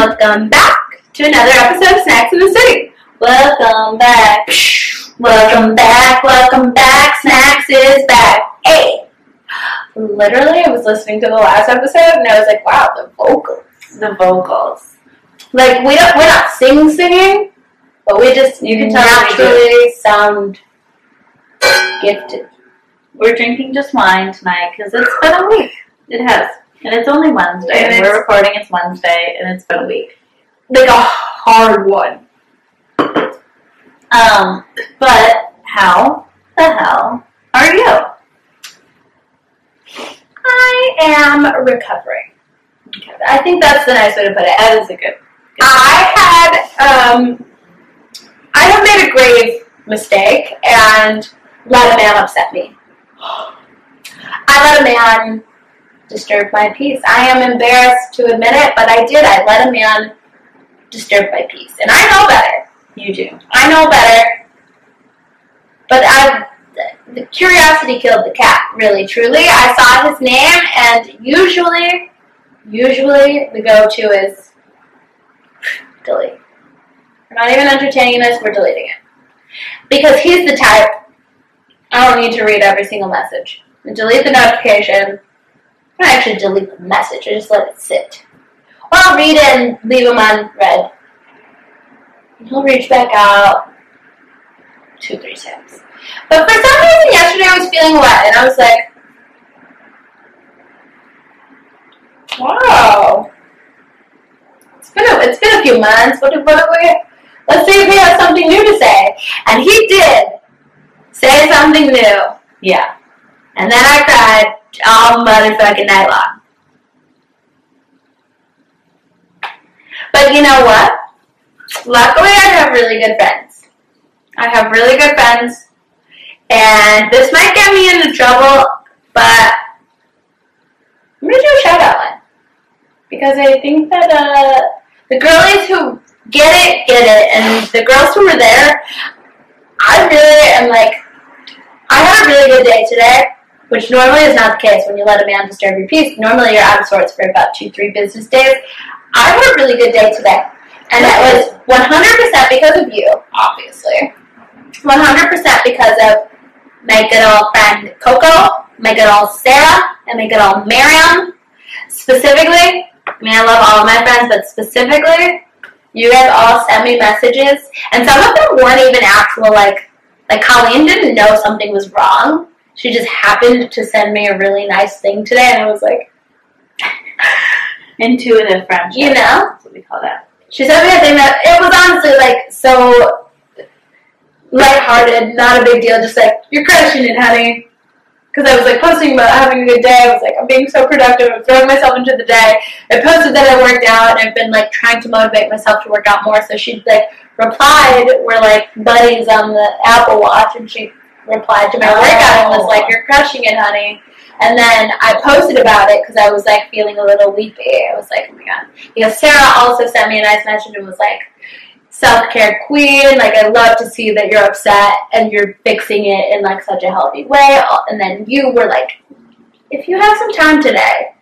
Welcome back to another episode of Snacks in the City. Welcome back. Welcome back, welcome back. Snacks is back. Hey. Literally, I was listening to the last episode and I was like, wow, the vocals. The vocals. Like we don't, we're not sing singing, but we just You can tell we do. naturally sound gifted. We're drinking just wine tonight because it's been a week. It has. And it's only Wednesday. And we're recording, it's Wednesday, and it's been a week. Like a hard one. Um, but how the hell are you? I am recovering. I think that's the nice way to put it. That is a good. I had um, I have made a grave mistake and let a man upset me. I let a man disturb my peace. I am embarrassed to admit it, but I did. I let a man disturb my peace, and I know better. You do. I know better. But I, the curiosity killed the cat. Really, truly. I saw his name, and usually, usually the go-to is delete. We're not even entertaining this. We're deleting it because he's the type. I don't need to read every single message. Delete the notification. I actually delete the message. I just let it sit. Or I'll read it and leave them unread. And he'll reach back out two, three times. But for some reason yesterday I was feeling wet and I was like, Wow. It's been a, it's been a few months. What, what we let's see if he has something new to say. And he did say something new. Yeah. And then I cried all motherfucking night long. But you know what? Luckily, I have really good friends. I have really good friends. And this might get me into trouble, but I'm going to do a shout out one. Because I think that uh, the girlies who get it, get it. And the girls who were there, I really am like, I had a really good day today, which normally is not the case when you let a man disturb your peace. Normally you're out of sorts for about two, three business days. I had a really good day today. And that was 100% because of you, obviously. 100% because of my good old friend Coco, my good old Sarah, and my good old Miriam. Specifically, I mean, I love all of my friends, but specifically, you guys all sent me messages, and some of them weren't even actual, like, like Colleen didn't know something was wrong. She just happened to send me a really nice thing today, and I was like, Intuitive friendship. you know, That's what we call that. she sent me a thing that it was honestly like so lighthearted, not a big deal, just like you're crushing it, honey. Because I was like posting about having a good day. I was like, I'm being so productive. I'm throwing myself into the day. I posted that I worked out, and I've been like trying to motivate myself to work out more. So she like replied, we're like buddies on the Apple Watch, and she replied to my workout and was like, "You're crushing it, honey." And then I posted about it because I was like feeling a little weepy. I was like, oh my god. Because Sarah also sent me a nice message and was like, self care queen. Like, I love to see that you're upset and you're fixing it in like such a healthy way. And then you were like, if you have some time today,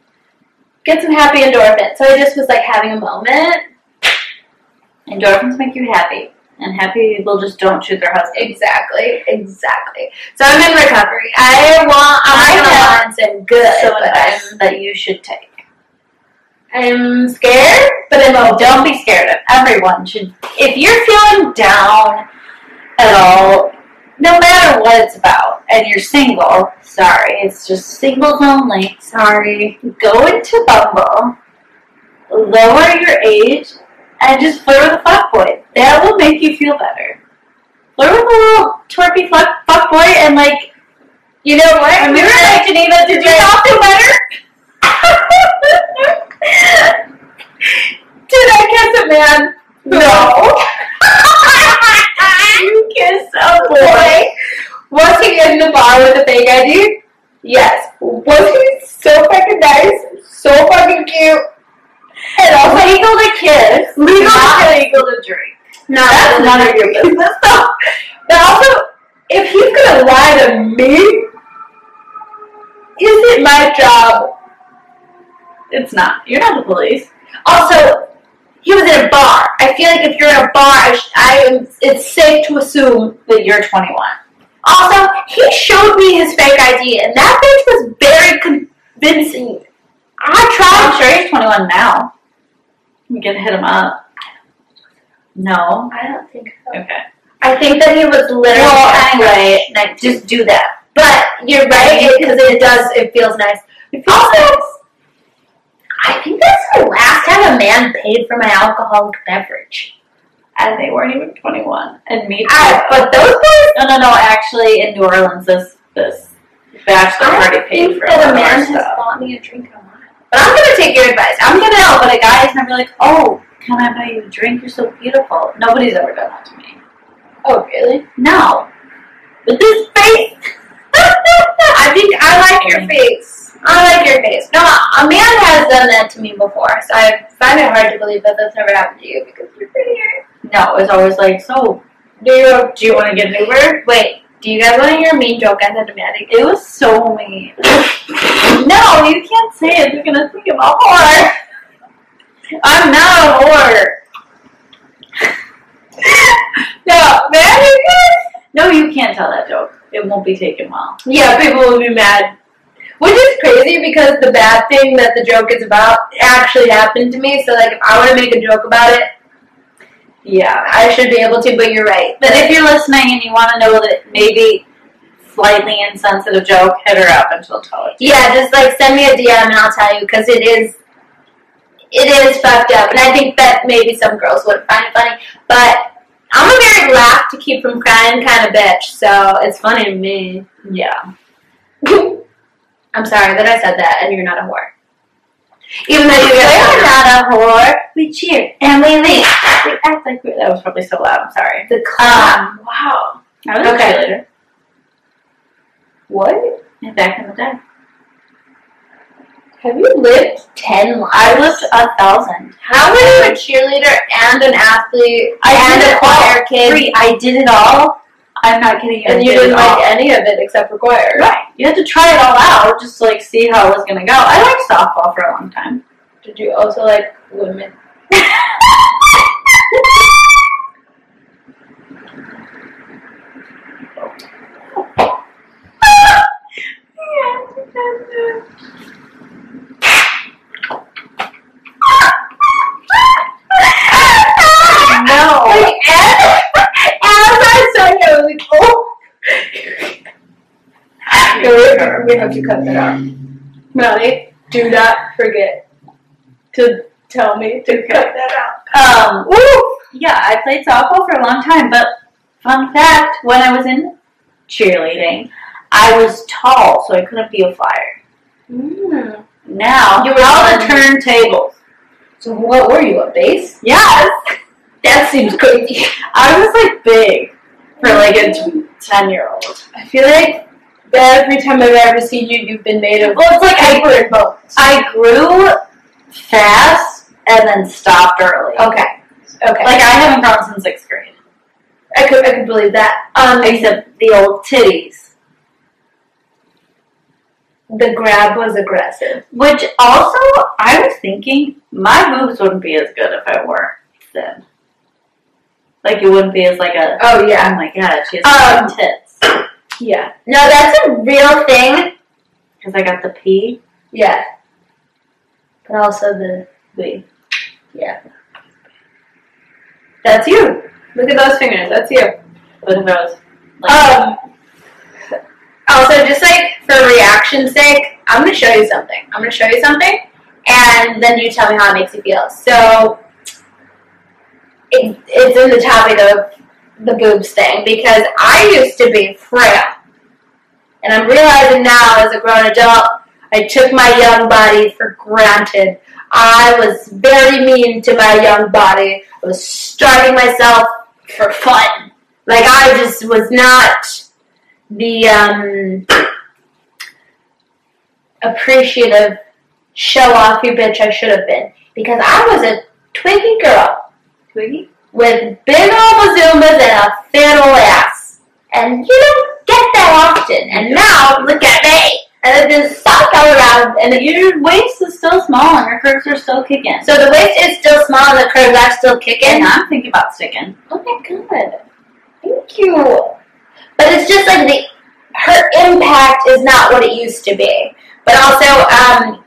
get some happy endorphins. So I just was like having a moment. Endorphins make you happy. And happy people just don't shoot their husband. Exactly, exactly. So I'm in recovery. I want, I have some good, So advice that you should take. I'm scared, but I'm open. Don't be scared of everyone should if you're feeling down at all, no matter what it's about, and you're single, sorry, it's just singles only, sorry. Go into Bumble, lower your age, and just flirt with a fuck boy. That will make you feel better. Flirt with a little twerpy fuck fuckboy and like You know what? when we were like Geneva, did you not feel better? Did I kiss a man? No. you kiss a boy. Was he in the bar with a fake ID? Yes. Was he so fucking nice? So fucking cute? And also Legal to kiss, Legal to not kiss. legal to drink. not That's none of your business. But also, if he's gonna lie to me, is it my job? It's not. You're not the police. Also, he was in a bar. I feel like if you're in a bar, I, sh- I. It's safe to assume. That you're 21. Also, he showed me his fake ID, and that bitch was very convincing. I I'm tried. sure he's 21 now. We can hit him up. No. I don't think so. Okay. I think that he was literally. Well, anyway, like, just do that. But you're right because it does. It feels nice. Also, I think that's the last time a man paid for my alcoholic beverage. And they weren't even 21. And me too. Ah, but those boys, no, no, no. Actually, in New Orleans, this this bachelor I party paid for a that a man has bought me a drink. But I'm gonna take your advice. I'm gonna. No, but a guy is never like, oh, can I buy you a drink? You're so beautiful. Nobody's ever done that to me. Oh, really? No. With this face. I think I like your face. I like your face. No, a man has done that to me before, so I find it hard to believe that that's never happened to you because you're prettier. No, it's always like, so, Do you? do you want to get an Uber? Wait. Do you guys want to hear a mean joke I said to Maddie? It was so mean. no, you can't say it. You're gonna think I'm a whore. I'm not a whore. No, Maddie. No, you can't tell that joke. It won't be taken well. Yeah, people will be mad. Which is crazy because the bad thing that the joke is about actually happened to me. So, like, if I want to make a joke about it, Yeah. I should be able to. But you're right. But if you're listening and you want to know that maybe slightly insensitive joke, hit her up and she'll tell it. Yeah, just like send me a DM and I'll tell you because it is, it is fucked up, and I think that maybe some girls would find it funny. But I'm a very laugh to keep from crying kind of bitch, so it's funny to me. Yeah. I'm sorry that I said that, and you're not a whore. Even though you We're guys not a whore. We cheer and we leave. We act like we That was probably so loud. I'm sorry. the um, clap. wow. I was Okay. a cheerleader. What? Yeah, Back in the day. Have you lived ten lives? I lived a thousand. How are you a cheerleader and an athlete I and did a choir kid? Free. I did it all. I'm not kidding you. And you did didn't like any of it except for choir. Right. You had to try it all out, just to, like see how it was gonna go. I liked softball for a long time. Did you also like women? No. Like, I said it, I was like, oh. We're, we have to cut that out. Melanie, do not forget to tell me to cut that out. Um. Yeah, I played softball for a long time, but fun fact: when I was in cheerleading, I was tall, so I couldn't be a flyer. Mm. Now You were on the turntables. So what were you, a bass? Yes, That seems crazy. I was like big for like a ten-year-old. I feel like that every time I've ever seen you, you've been made of Well, it's like I bones. I grew fast and then stopped early. Okay. Okay. Like I haven't grown since sixth grade, I could I could believe that. Um except the old titties. the grab was aggressive. Which also, I was thinking my boobs wouldn't be as good if I weren't thin. Like it wouldn't be as like a Oh yeah oh yeah. my god, she has Um, tits Yeah. No, that's a real thing. because I got the P. Yeah. But also the We. yeah. That's you. Look at those fingers. That's you. I like, Um. Also, just like for reaction's sake, I'm gonna show you something. I'm gonna show you something, and then you tell me how it makes you feel. So, it, it's in the topic of the boobs thing because I used to be frail, and I'm realizing now as a grown adult, I took my young body for granted. I was very mean to my young body. I was starving myself for fun. Like I just was not the um, appreciative, show off your bitch I should have been because I was a Twinkie girl With big old bazoomas and a fat old ass, and you don't get that often. And now look at me. and it just sucked all around. And Your waist is still small and your curves are still kicking. so the waist is still small and the curves are still kicking. and I'm thinking about sticking. Oh my god. Thank you. But it's just like the her impact is not what it used to be. But also, um,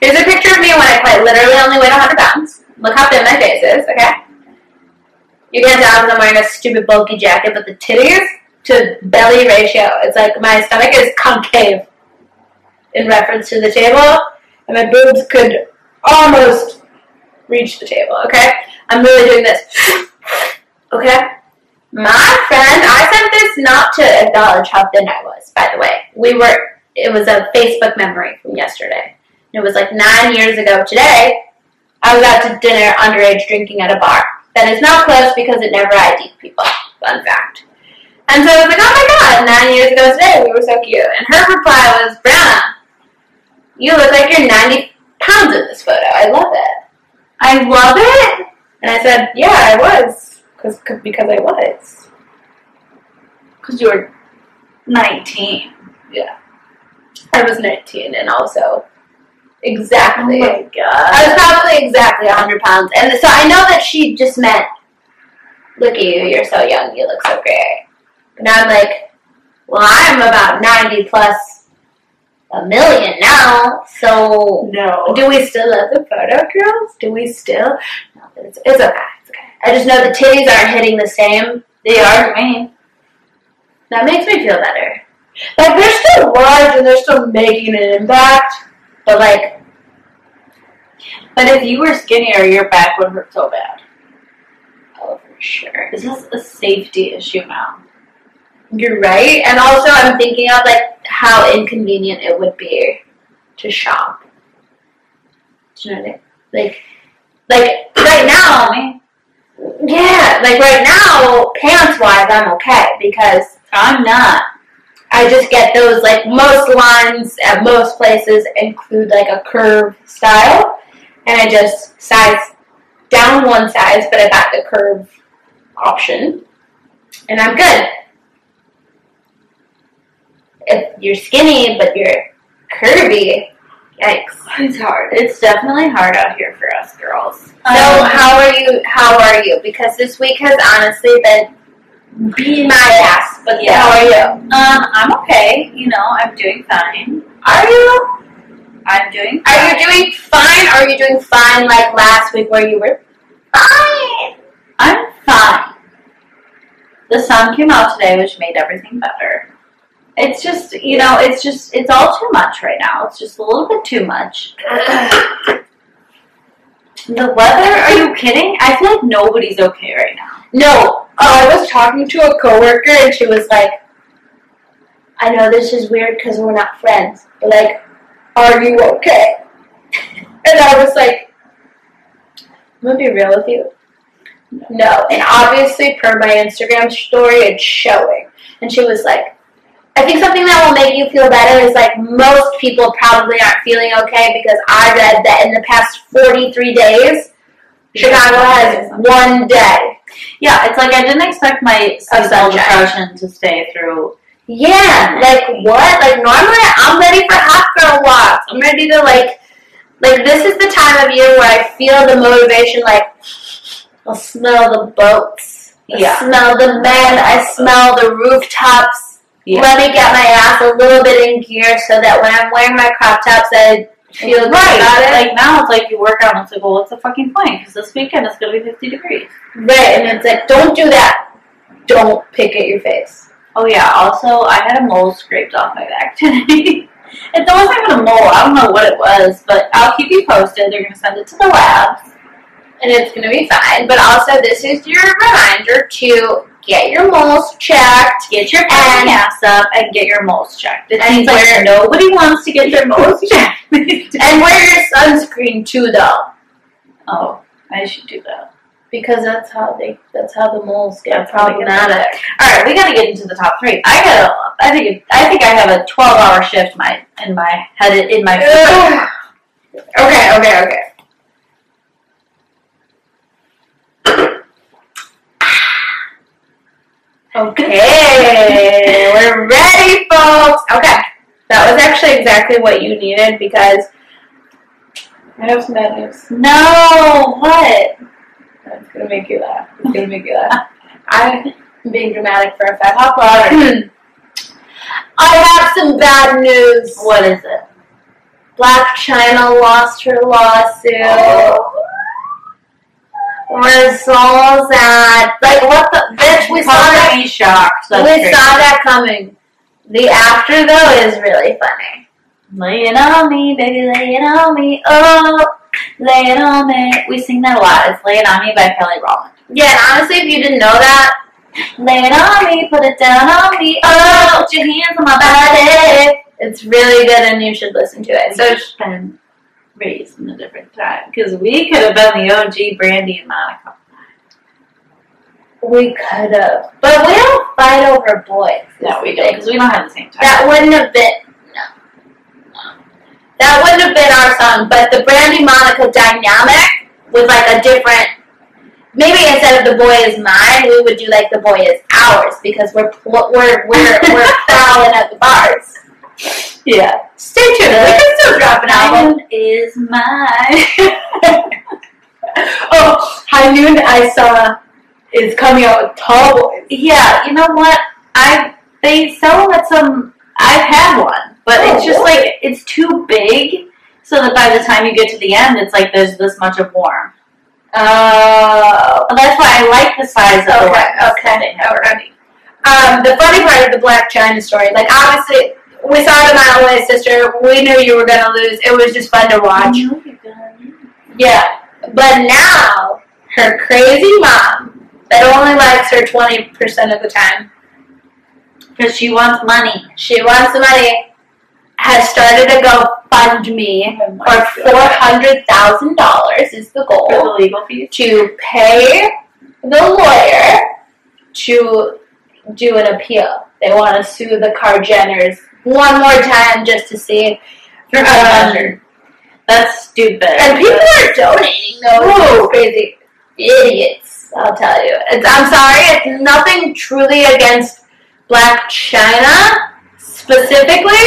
here's a picture of me when I quite literally only weighed 100 pounds. Look how thin my face is, okay? You tell because I'm wearing a stupid bulky jacket, but the titties to belly ratio, it's like my stomach is concave in reference to the table, and my boobs could almost reach the table, okay? I'm really doing this. Okay? My friend, I sent this not to acknowledge how thin I was, by the way. We were, it was a Facebook memory from yesterday. It was like nine years ago today. I was out to dinner underage drinking at a bar. That is not closed because it never ID'd people. Fun fact. And so I was like, oh my god, nine years ago today, we were so cute. And her reply was, Brianna, you look like you're 90 pounds in this photo. I love it. I love it. And I said, yeah, I was. Cause, cause, because I was. Because you were 19. Yeah. I was 19 and also exactly. Oh my god. I was probably exactly 100 pounds. And so I know that she just meant, look at you, you're so young, you look so great. But now I'm like, well, I'm about 90 plus a million now, so No. do we still love the photo, girls? Do we still? No, it's, it's okay. It's okay. I just know the titties aren't hitting the same. They are me. That makes me feel better. Like they're still large and they're still making an impact, but like But if you were skinnier, your back would hurt so bad. oh for sure. This is a safety issue now. You're right. And also I'm thinking of like how inconvenient it would be to shop. Do you know what I mean? Like like right now yeah, like right now, pants wise I'm okay because I'm not. I just get those like most lines at most places include like a curve style, and I just size down one size, but I got the curve option, and I'm good. If you're skinny but you're curvy, yikes. It's hard. It's definitely hard out here for us girls. So Um, how are you? How are you? Because this week has honestly been beating my ass. But Yeah. how are you? Um, I'm okay. You know, I'm doing fine. Are you? I'm doing Are you doing fine? Or are you doing fine like last week where you were fine? I'm fine. The sun came out today, which made everything better. It's just, you know, it's just, it's all too much right now. It's just a little bit too much. The weather, are you kidding? I feel like nobody's okay right now. no, Oh, I was talking to a coworker and she was like, I know this is weird because we're not friends, but like, are you okay? And I was like, I'm gonna be real with you. No, and obviously, per my Instagram story, it's showing. And she was like, I think something that will make you feel better is like most people probably aren't feeling okay because I read that in the past 43 days, Chicago has one day. Yeah, it's like I didn't expect my oh, seasonal sunshine. depression to stay through. Yeah, like what? Like normally I'm ready for hot girl walks. I'm ready to like, like this is the time of year where I feel the motivation. Like I'll smell the boats. I Yeah. smell the men. I smell the rooftops. Yeah. Let me get my ass a little bit in gear so that when I'm wearing my crop tops, I feel right. about it. Like now it's like you work out and it's like, well, what's the fucking point? Because this weekend it's going to be 50 degrees. right, and it's like, don't do that. Don't pick at your face. Oh yeah. Also, I had a mole scraped off my back today. it wasn't even a mole. I don't know what it was, but I'll keep you posted. They're gonna send it to the labs. and it's gonna be fine. But also, this is your reminder to get your moles checked. Get your ass up and get your moles checked. It And seems like nobody wants to get their moles checked. And wear your sunscreen too, though, oh, I should do that. because that's how they that's how the moles get That's how they problematic. All right, we got to get into the top three. I got. to I think. It, I think I have a twelve-hour shift. My in my head in my. Okay, okay, okay. Okay, we're ready, folks. Okay, That was actually exactly what you needed because I have some bad news. No, what? It's gonna make you laugh. It's gonna make you laugh. I'm being dramatic for effect. Hop on. I have some bad news. What is it? Blac Chyna lost her lawsuit. We're so sad. Like what the bitch? We saw that. me shocked. That's we crazy. saw that coming. The after though is really funny. Lay it on me, baby, lay it on me. Oh, lay it on me. We sing that a lot. It's Lay It On Me by Kelly Rowland. Yeah, and honestly, if you didn't know that, Lay it on me, put it down on me. Oh, put your hands on my body. it's really good and you should listen to it. So So it's been raised in a different time. Because we could have been the OG Brandy and Monica. we could have, but we don't fight over boys. No, we don't. Because we don't have the same time. That wouldn't have been no. no. That wouldn't have been our song, but the Brandy Monica dynamic was like a different. Maybe instead of the boy is mine, we would do like the boy is ours because we're pl- we're we're we're prowling at the bars. Yeah. Stay tuned. We can still drop an album. Is mine. oh, High Noon I saw is coming out with Tall Boys. yeah, you know what? I they sell them at some. I've had one, but Oh, it's just really? like it's too big, so that by the time you get to the end, it's like there's this much of warm. Oh. But that's why I like the size of the Okay, that okay, already. Um, the funny part of the Blac Chyna story, like obviously we saw it a mile away, sister. We knew you were gonna lose. It was just fun to watch. Yeah, but now her crazy mom that only likes her twenty percent of the time. Because she wants money. She wants the money. Has started a GoFundMe Oh my for four hundred thousand dollars is the goal. For the legal fees. to pay the lawyer to do an appeal. They want to sue the Kar-Jenners one more time just to see. For Um, pleasure. That's stupid. and people are donating those. It's crazy idiots. I'll tell you. It's, I'm sorry. It's nothing truly against Blac Chyna specifically.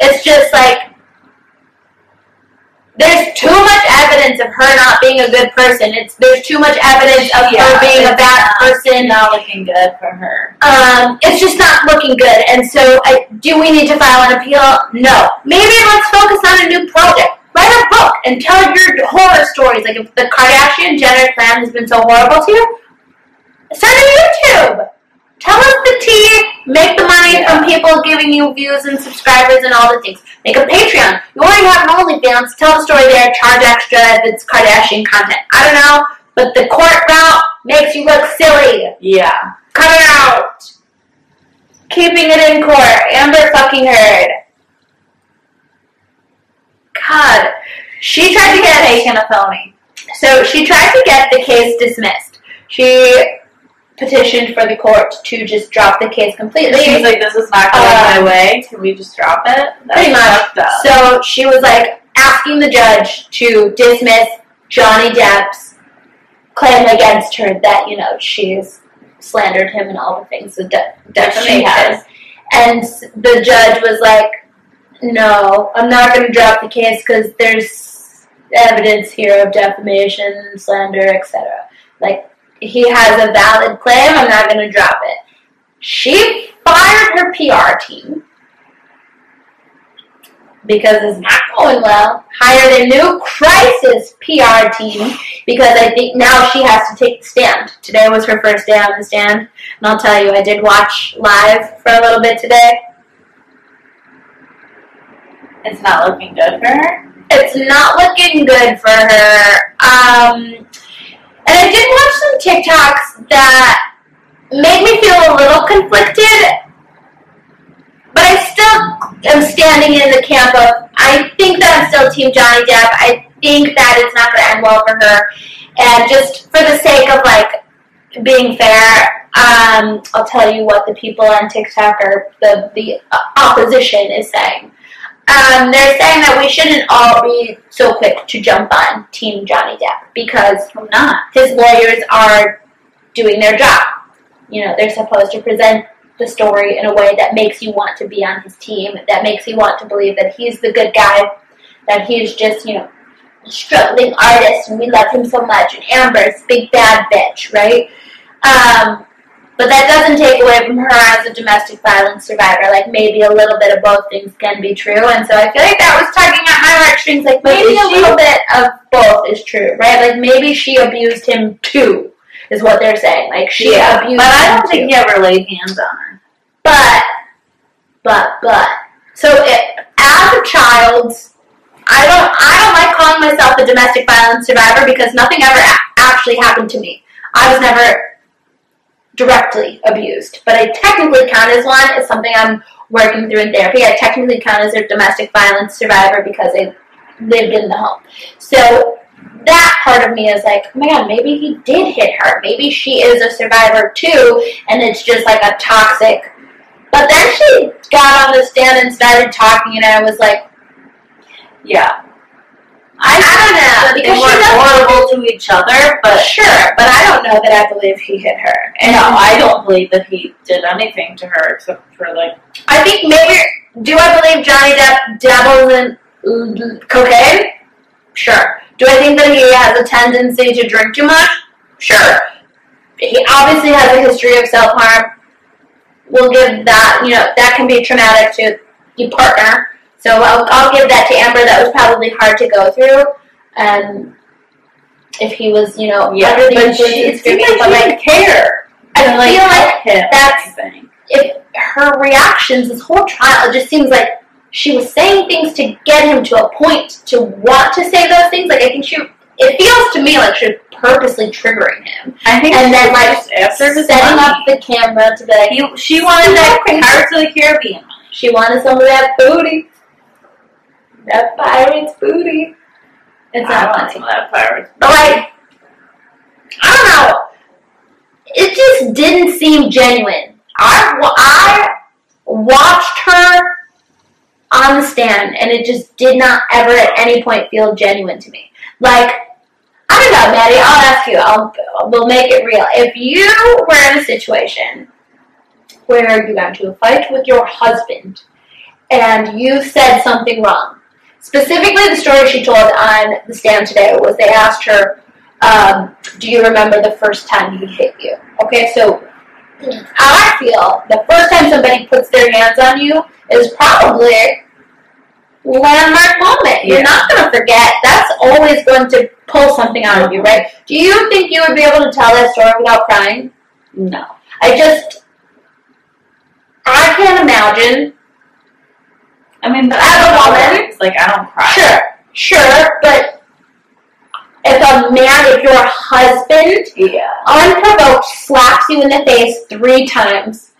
It's just like there's too much evidence of her not being a good person. It's there's too much evidence of Yeah, her being a bad not- person. not looking good for her. Um, it's just not looking good. And so, I, do we need to file an appeal? No. Maybe let's focus on a new project. Write a book and tell your horror stories. Like if the Kardashian Jenner clan has been so horrible to you, start a YouTube. Tell us the tea. Make the money Yeah. from people giving you views and subscribers and all the things. Make a Patreon. You already have an OnlyFans. Tell the story there. Charge extra if it's Kardashian content. I don't know, but the court route makes you look silly. Yeah. Cut it out. Keeping it in court. Amber fucking Heard. God. She tried to get a felony. so she tried to get the case dismissed. She petitioned for the court to just drop the case completely. She's like, this is not going Uh, my way. Can we just drop it? That's Pretty much. So she was like asking the judge to dismiss Johnny Depp's claim against her that, you know, she's slandered him and all the things that de- That she defamation. has. And the judge was like, no, I'm not going to drop the case because there's evidence here of defamation, slander, etc. Like, he has a valid claim, I'm not going to drop it. She fired her PR team because it's not going well. Hired a new crisis PR team because I think now she has to take the stand. Today was her first day on the stand, and I'll tell you, I did watch live for a little bit today. It's not looking good for her. It's not looking good for her. Um, and I did watch some TikToks that made me feel a little conflicted, but I still am standing in the camp of I think that I'm still Team Johnny Depp. I think that it's not going to end well for her, and just for the sake of like being fair, um, I'll tell you what the people on TikTok or the the uh, opposition is saying. Um, they're saying that we shouldn't all be so quick to jump on Team Johnny Depp because I'm not. his lawyers are doing their job. You know, they're supposed to present the story in a way that makes you want to be on his team, that makes you want to believe that he's the good guy, that he's just, you know, a struggling artist and we love him so much, and Amber's big bad bitch, right? Um, but that doesn't take away from her as a domestic violence survivor. Like maybe a little bit of both things can be true, and so I feel like that was tugging at my heartstrings. Like maybe a little bit of both is true, right? Like maybe she abused him too, is what they're saying. Like she yeah, abused but I don't too. think he ever laid hands on her. But, but, but. So it, as a child, I don't, I don't like calling myself a domestic violence survivor because nothing ever a- actually happened to me. I was never directly abused, but I technically count as one. It's something I'm working through in therapy. I technically count as a domestic violence survivor because I lived in the home. So that part of me is like, oh my god, maybe he did hit her. Maybe she is a survivor too, and it's just like a toxic. But then she got on the stand and started talking, and I was like, Yeah. I, don't know They because she weren't horrible to each other, but Sure, but I don't know that I believe he hit her. And no, I don't believe that he did anything to her except for like I think maybe. Do I believe Johnny Depp dabbles in cocaine? Sure. Do I think that he has a tendency to drink too much? Sure. He obviously has a history of self harm. We'll give that, you know, that can be traumatic to your partner. So I'll, I'll give that to Amber. That was probably hard to go through. And if he was, you know, yeah, under the but influence she, of it seemed screaming, like but like, care. I like, feel like him that's- if her reactions, this whole trial, it just seems like she was saying things to get him to a point to want to say those things. Like I think she, it feels to me like she was purposely triggering him, I think and she then like just after his setting money. up the camera to be like, He, she wanted that Pirates of the Caribbean she wanted some of that booty, that pirate's booty. It's I not want funny. some of that Pirates. But like, I don't know. It just didn't seem genuine. I, I watched her on the stand, and it just did not ever at any point feel genuine to me. Like, I don't know, Maddie. I'll ask you. I'll we'll make it real. If you were in a situation where you got into a fight with your husband, and you said something wrong, specifically the story she told on the stand today was they asked her, um, "Do you remember the first time he hit you?" Okay, so I feel the first time somebody puts their hands on you is probably landmark moment. You're Yeah. not going to forget. That's always going to pull something out of you, right? Do you think you would be able to tell that story without crying? No. I just, I can't imagine. I mean, but As a I don't know woman- like I don't cry. Sure, sure, but if a man, if your husband Yeah. unprovoked slaps you in the face three times,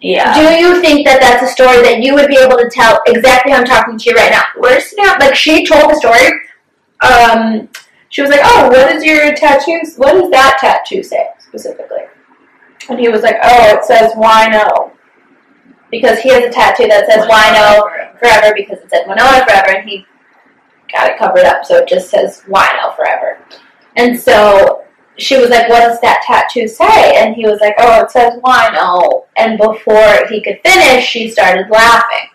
Yeah. do you think that that's a story that you would be able to tell exactly how I'm talking to you right now? We're sitting like she told the story. Um, she was like, "Oh, what is your tattoo? What does that tattoo say specifically?" And he was like, "Oh, it says wino." Because he has a tattoo that says wino forever because it said Winona forever, and he got it covered up, so it just says Wino forever. And so she was like, "What does that tattoo say?" And he was like, "Oh, it says Wino." And before he could finish, she started laughing.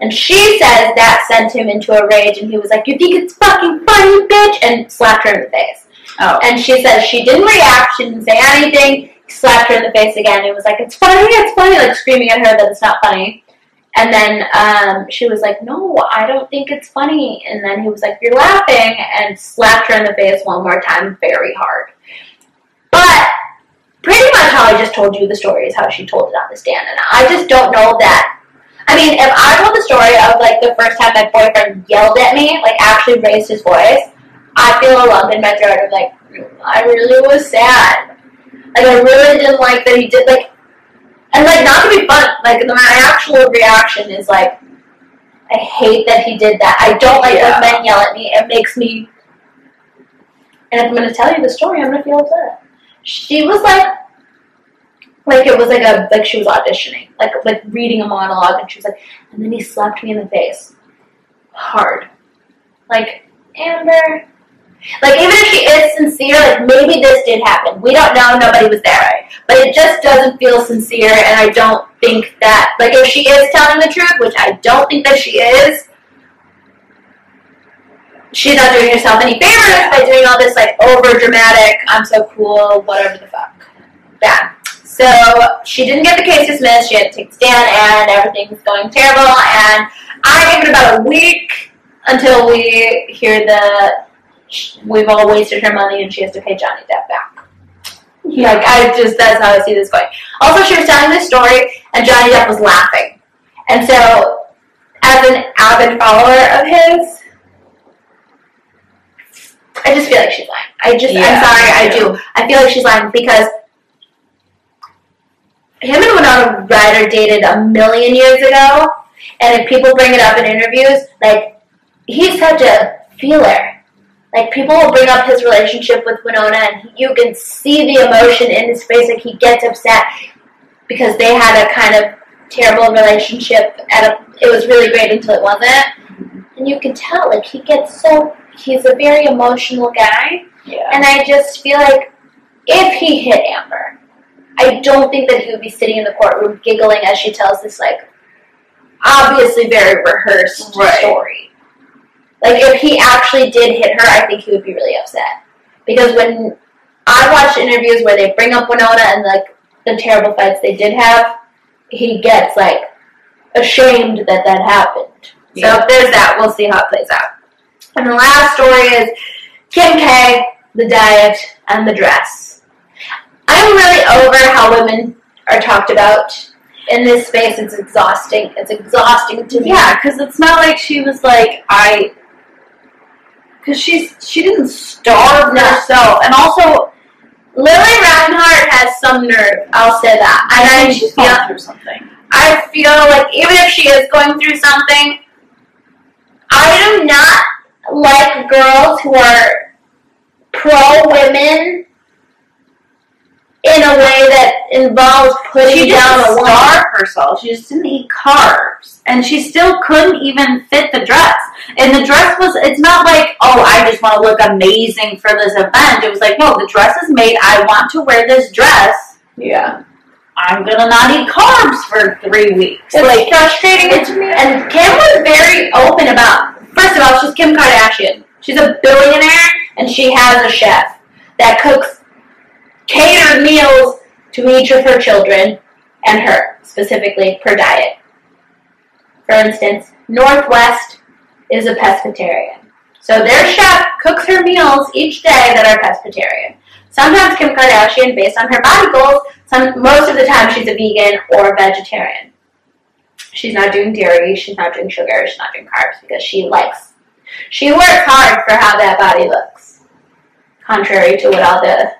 And she says that sent him into a rage, and he was like, "You think it's fucking funny, bitch?" and slapped her in the face. Oh. And she says she didn't react, she didn't say anything, slapped her in the face again. It was like, it's funny, it's funny, like screaming at her that it's not funny. And then um, she was like, no, I don't think it's funny. And then he was like, you're laughing, and slapped her in the face one more time very hard. But pretty much how I just told you the story is how she told it on the stand. And I just don't know that. I mean, if I told the story of like the first time my boyfriend yelled at me, like actually raised his voice, I feel a lump in my throat of like, I really was sad. Like I really didn't like that he did like, and like not to be fun. Like my actual reaction is like, I hate that he did that. I don't like Yeah. when men yell at me. It makes me. And if I'm gonna tell you the story, I'm gonna feel upset. She was like, like it was like a like she was auditioning, like like reading a monologue, and she was like, and then he slapped me in the face, hard, like Amber, Like even if she is maybe this did happen. We don't know. Nobody was there. But it just doesn't feel sincere, and I don't think that like if she is telling the truth, which I don't think that she is, she's not doing herself any favors by doing all this like over dramatic, I'm so cool, whatever the fuck. Bad. So she didn't get the case dismissed. She had to take the stand, and everything's going terrible. And I give it about a week until we hear the we've all wasted her money and she has to pay Johnny Depp back. Like I just that's how I see this going. Also, she was telling this story, and Johnny Depp was laughing, and so as an avid follower of his, I just feel like she's lying. I just, Yeah, I'm sorry, I me do. I feel like she's lying because him and Winona Ryder dated a million years ago, and if people bring it up in interviews, like he's such a feeler. Like people will bring up his relationship with Winona, and you can see the emotion in his face. Like he gets upset because they had a kind of terrible relationship. At a, it was really great until it wasn't, and you can tell. Like he gets so he's a very emotional guy, Yeah. and I just feel like if he hit Amber, I don't think that he would be sitting in the courtroom giggling as she tells this like obviously very rehearsed Right. story. Like if he actually did hit her, I think he would be really upset. Because when I watched interviews where they bring up Winona and like the terrible fights they did have, he gets like ashamed that that happened. So if there's that, we'll see how it plays out. And the last story is Kim K, the diet, and the dress. I'm really over how women are talked about in this space. It's exhausting. It's exhausting to me. Yeah, because it's not like she was like I. Because she's she didn't starve No. herself, and also Lili Reinhart has some nerve. I'll say that. And I I think she's feel, going through something. I feel like even if she is going through something, I do not like girls who are pro women in a way that involves putting She down a starve herself. She just didn't eat carbs, and she still couldn't even fit the dress. And the dress was. It's not like oh, I just want to look amazing for this event. It was like no, the dress is made. I want to wear this dress. Yeah. I'm gonna not eat carbs for three weeks. It's like frustrating to me. And Kim was very open about. First of all, she's Kim Kardashian. She's a billionaire, and she has a chef that cooks catered meals to each of her children and her specifically per diet. For instance, North West is a pescatarian, so their chef cooks her meals each day that are pescatarian. Sometimes Kim Kardashian, based on her body goals, some most of the time she's a vegan or a vegetarian. She's not doing dairy, she's not doing sugar, she's not doing carbs because she likes. She works hard for how that body looks. Contrary to what all the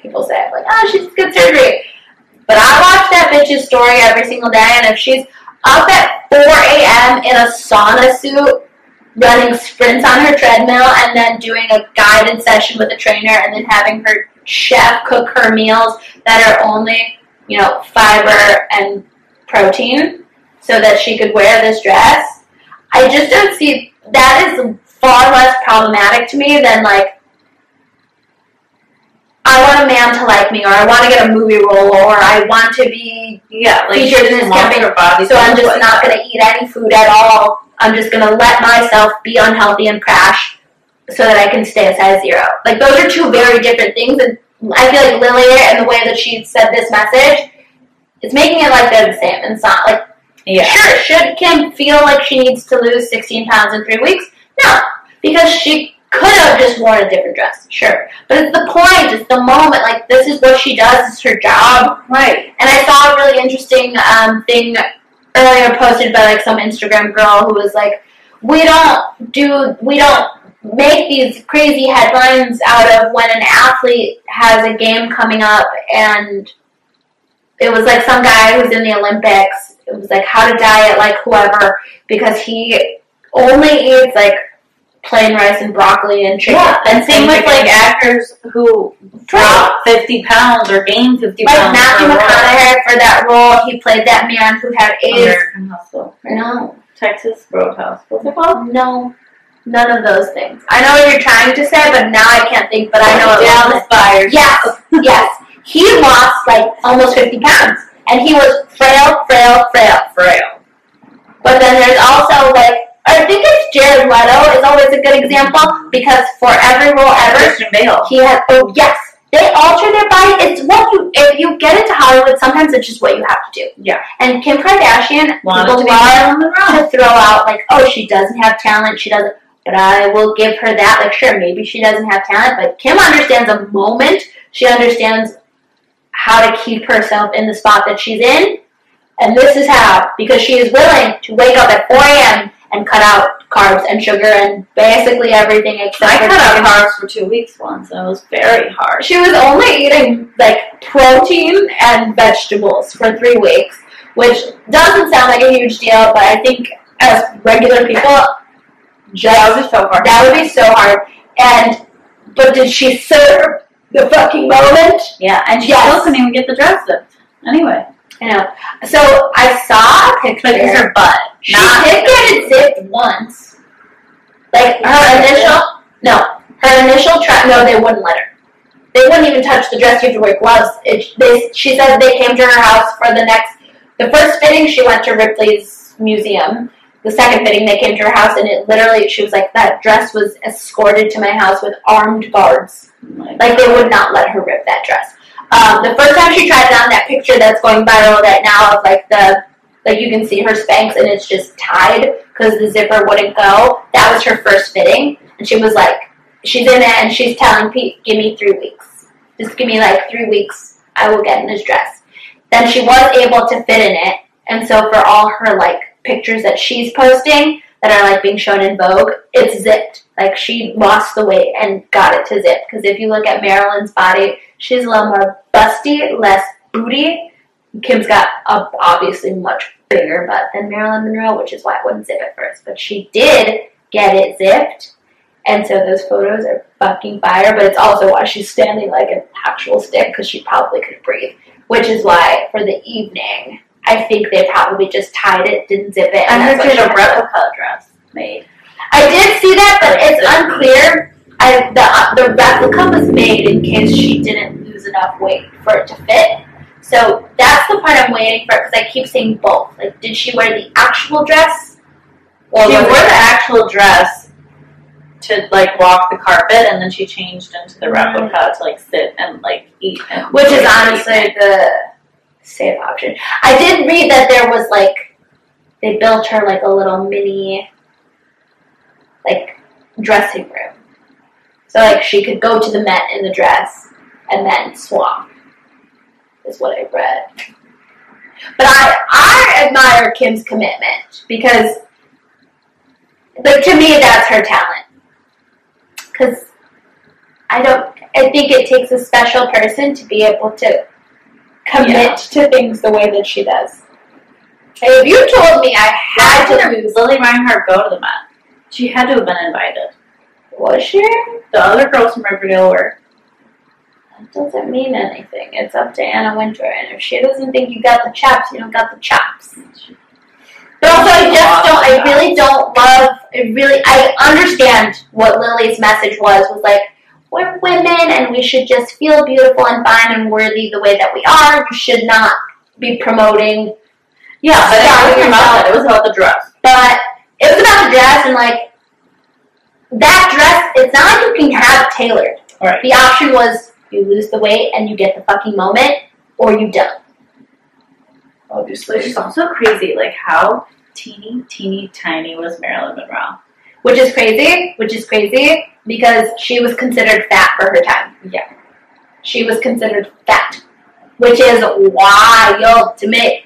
people say, like, oh, she's good surgery. But I watch that bitch's story every single day, and if she's up at 4 a.m. in a sauna suit, running sprints on her treadmill, and then doing a guided session with a trainer, and then having her chef cook her meals that are only, you know, fiber and protein, so that she could wear this dress. I just don't see that is far less problematic to me than like I want a man to like me, or I want to get a movie role, or I want to be yeah, like featured in this campaign. so I'm just like not going to eat any food at all. I'm just going to let myself be unhealthy and crash so that I can stay a size zero. Like those are two very different things, and I feel like Lili and the way that she said this message, it's making it like they're the same. And it's not like Yeah. Sure, should Kim feel like she needs to lose 16 pounds in three weeks? No, because she could have just worn a different dress. Sure, but it's the point. It's the moment. Like this is what she does. It's her job. Right. And I saw a really interesting um, thing earlier posted by like some Instagram girl who was like, "We don't do, we don't make these crazy headlines out of when an athlete has a game coming up and." It was like some guy who's in the Olympics. It was like how to diet like whoever because he only eats like plain rice and broccoli and chicken. Yeah, and same with chicken. like actors who drop fifty pounds or gain fifty like pounds. Matthew for a role. McConaughey for that role. He played that man who had AIDS. American Hustle, No, Texas Roadhouse. What's it called? no, None of those things. I know what you're trying to say, but now I can't think. But I know it Dallas. Buyers. Yes, yes. He lost like almost 50 pounds, and he was frail, frail, frail. Frail. But then there's also like I think it's Jared Leto is always a good example because for every role ever Christian Bale. he has. Oh yes, they alter their body. It's what you if you get into Hollywood. Sometimes it's just what you have to do. Yeah. And Kim Kardashian, Wanted people to love to throw out like, oh, she doesn't have talent. She doesn't. But I will give her that. Like, sure, maybe she doesn't have talent, but Kim understands a moment. She understands how to keep herself in the spot that she's in. And this is how, because she is willing to wake up at 4 a.m. and cut out carbs and sugar and basically everything except I cut out carbs for two weeks once, and it was very hard. She was only eating like protein and vegetables for three weeks, which doesn't sound like a huge deal, but I think as regular people, just That would be so hard. that would be so hard. And but did she serve the fucking moment? Yeah, and she Yes. still couldn't even get the dress zipped. Anyway, You know. So I saw a picture. it's her butt. she not get it zipped once. Like her initial no, her initial try no, they wouldn't let her. They wouldn't even touch the dress. You have to wear gloves. It, they, she said they came to her house for the next. The first fitting, she went to Ripley's museum. The second fitting, they came to her house, and it literally, she was like, that dress was escorted to my house with armed guards. Oh like, Like they would not let her rip that dress. Um, the first time she tried it on, that picture that's going viral right now of like the, like you can see her Spanx and it's just tied because the zipper wouldn't go. That was her first fitting, and she was like, she's in it and she's telling Pete, give me three weeks. Just give me like three weeks. I will get in this dress. Then she was able to fit in it, and so for all her like pictures that she's posting that are like being shown in Vogue, it's zipped. Like she lost the weight and got it to zip. Because if you look at Marilyn's body, she's a little more busty, less booty. Kim's got a obviously much bigger butt than Marilyn Monroe, which is why it wouldn't zip at first. But she did get it zipped. And so those photos are fucking fire, but it's also why she's standing like an actual stick because she probably couldn't breathe. Which is why for the evening, I think they probably just tied it, didn't zip it, I and heard that's she had a replica dress made. I did see that, but it's unclear. I, the uh, the replica was made in case she didn't lose enough weight for it to fit. So that's the part I'm waiting for because I keep seeing both. Like, did she wear the actual dress? Or She wore the actual dress to like walk the carpet, and then she changed into the replica to like sit and like eat. And which is honestly the safe option. I did read that there was like they built her like a little mini like dressing room. So like she could go to the Met in the dress and then swap. Is what I read. But I I admire Kim's commitment because but to me that's her talent. Cuz I don't I think it takes a special person to be able to commit Yeah. to things the way that she does. If you told me I Why had to did Lili Reinhart go to the Met? She had to have been invited. Was she? The other girls from Riverdale were. That doesn't mean anything. It's up to Anna Wintour, and if she doesn't think you got the chops, you don't got the chops. But also, I just don't. I really don't love. I really. I understand what Lili's message was. Was like, we're women, and we should just feel beautiful and fine and worthy the way that we are. You should not be promoting. Yeah, but it wasn't about that. It was about the dress. But it was about the dress, and like that dress. It's not like you can have tailored. Right. The option was you lose the weight and you get the fucking moment, or you don't. Obviously. Which is also crazy, like how teeny, teeny, tiny was Marilyn Monroe. Which is crazy. Which is crazy because she was considered fat for her time. Yeah. She was considered fat, which is wild to me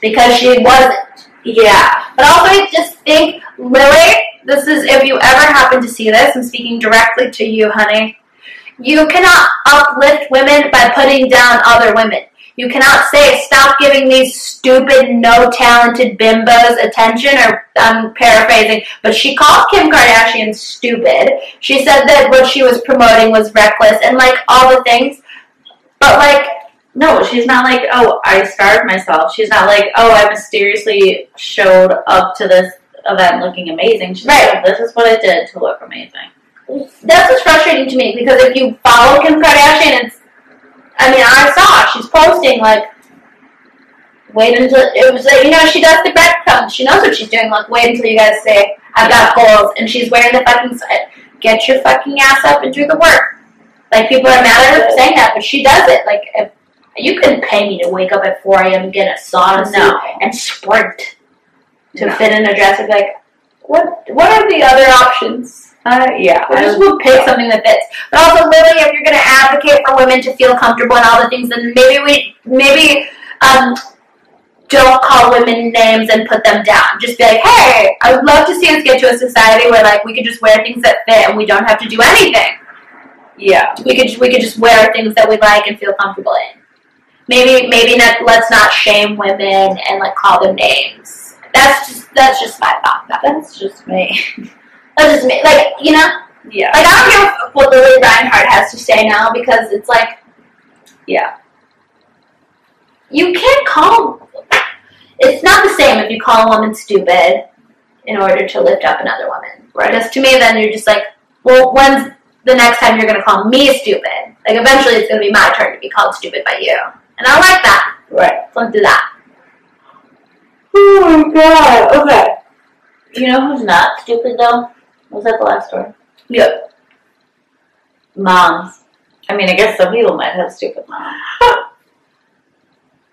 because she wasn't. Yeah. But also, I just think, Lili, this is if you ever happen to see this, I'm speaking directly to you, honey. You cannot uplift women by putting down other women. You cannot say, stop giving these stupid, no talented bimbos attention, or I'm paraphrasing, but she called Kim Kardashian stupid. She said that what she was promoting was reckless and like all the things. But like, No, she's not like, oh, I starved myself. She's not like, oh, I mysteriously showed up to this event looking amazing. She's Right. like, this is what I did to look amazing. That's what's frustrating to me because if you follow Kim Kardashian, it's. I mean, I saw she's posting like. Wait until it was like you know she does the breadcrumbs. She knows what she's doing. Like wait until you guys say I've got goals, and she's wearing the fucking. Eh, get your fucking ass up and do the work. Like people are mad at her for saying that, but she does it. Like if you couldn't pay me to wake up at four a.m. and get a sauna No. and sprint to fit in a dress. I'd be like, what? What are the other options? Uh, yeah. I just will pick something that fits. But also, Lili, if you're going to advocate for women to feel comfortable and all the things, then maybe we maybe um, don't call women names and put them down. Just be like, hey, I would love to see us get to a society where like we could just wear things that fit and we don't have to do anything. yeah. We could we could just wear things that we like and feel comfortable in. Maybe maybe not, let's not shame women and like call them names. That's just that's just my thought. That's just me. That's just me. Like you know. Yeah. Like I don't care what Lili Reinhart has to say now because it's like Yeah. you can't call. It's not the same if you call a woman stupid in order to lift up another woman. Right. Because to me, then you're just like, well, when's the next time you're going to call me stupid? Like eventually, it's going to be my turn to be called stupid by you, and I like that. Right. So let's do that. Oh my god. Okay. You know who's not stupid though? Was that the last one? Yep. Moms. I mean, I guess some people might have stupid moms. some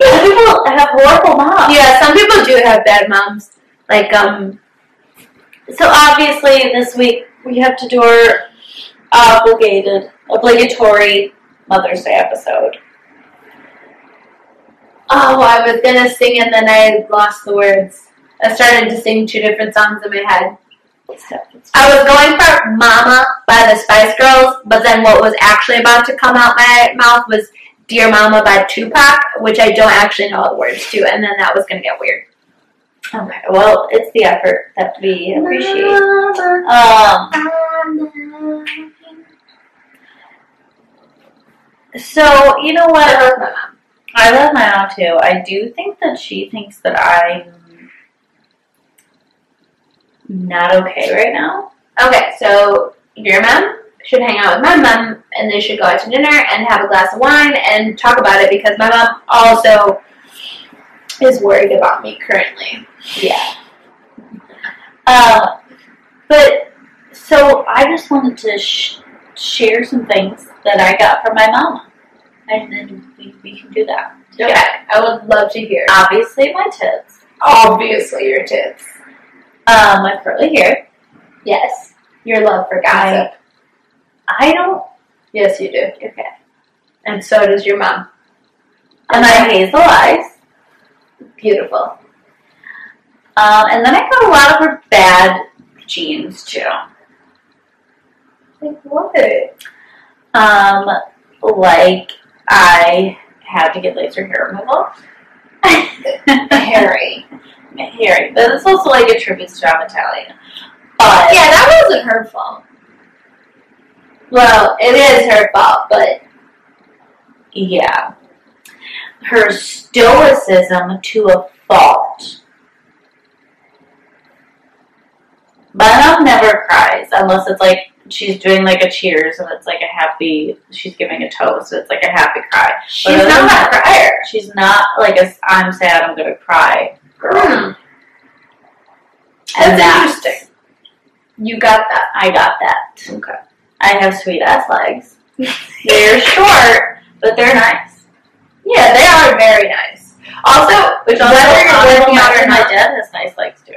people have horrible moms. Yeah, some people do have bad moms. Like um, So obviously, this week we have to do our obligated, obligatory Mother's Day episode. Oh, I was gonna sing and then I lost the words. I started to sing two different songs in my head. I was going for Mama by the Spice Girls, but then what was actually about to come out my mouth was Dear Mama by Tupac, which I don't actually know all the words to, and then that was going to get weird. Okay, well, it's the effort that we appreciate. Um, so you know what? Mom. I love my mom too. I do think that she thinks that I'm not okay right now. Okay, so your mom should hang out with my mom, and they should go out to dinner and have a glass of wine and talk about it because my mom also is worried about me currently. Yeah. Um, but so I just wanted to sh- share some things that I got from my mama, and then we, we can do that. Okay, I would love to hear. Obviously, my tits, Obviously, your tits. um, my curly hair. Yes, your love for gossip. I don't. Yes, you do. Okay. And so does your mom. And my hazel eyes. Beautiful. Um, and then I got a lot of her bad genes too. Like what? Um, like I had to get laser hair removal. Harry. Harry, but it's also like a tribute to John Italian. But Yeah, that wasn't her fault. Well, it is her fault, but yeah, her stoicism to a fault. My mom never cries unless it's like she's doing like a cheers and it's like a happy. She's giving a toast. So it's like a happy cry. she's not a crier. She's not like a I'm sad. I'm gonna cry. Girl. Hmm. That's interesting. You got that. I got that. Okay. I have sweet ass legs. They're short, but they're nice. Yeah, they are very nice. Also, Which also, whether you're working out or my dad has nice legs too.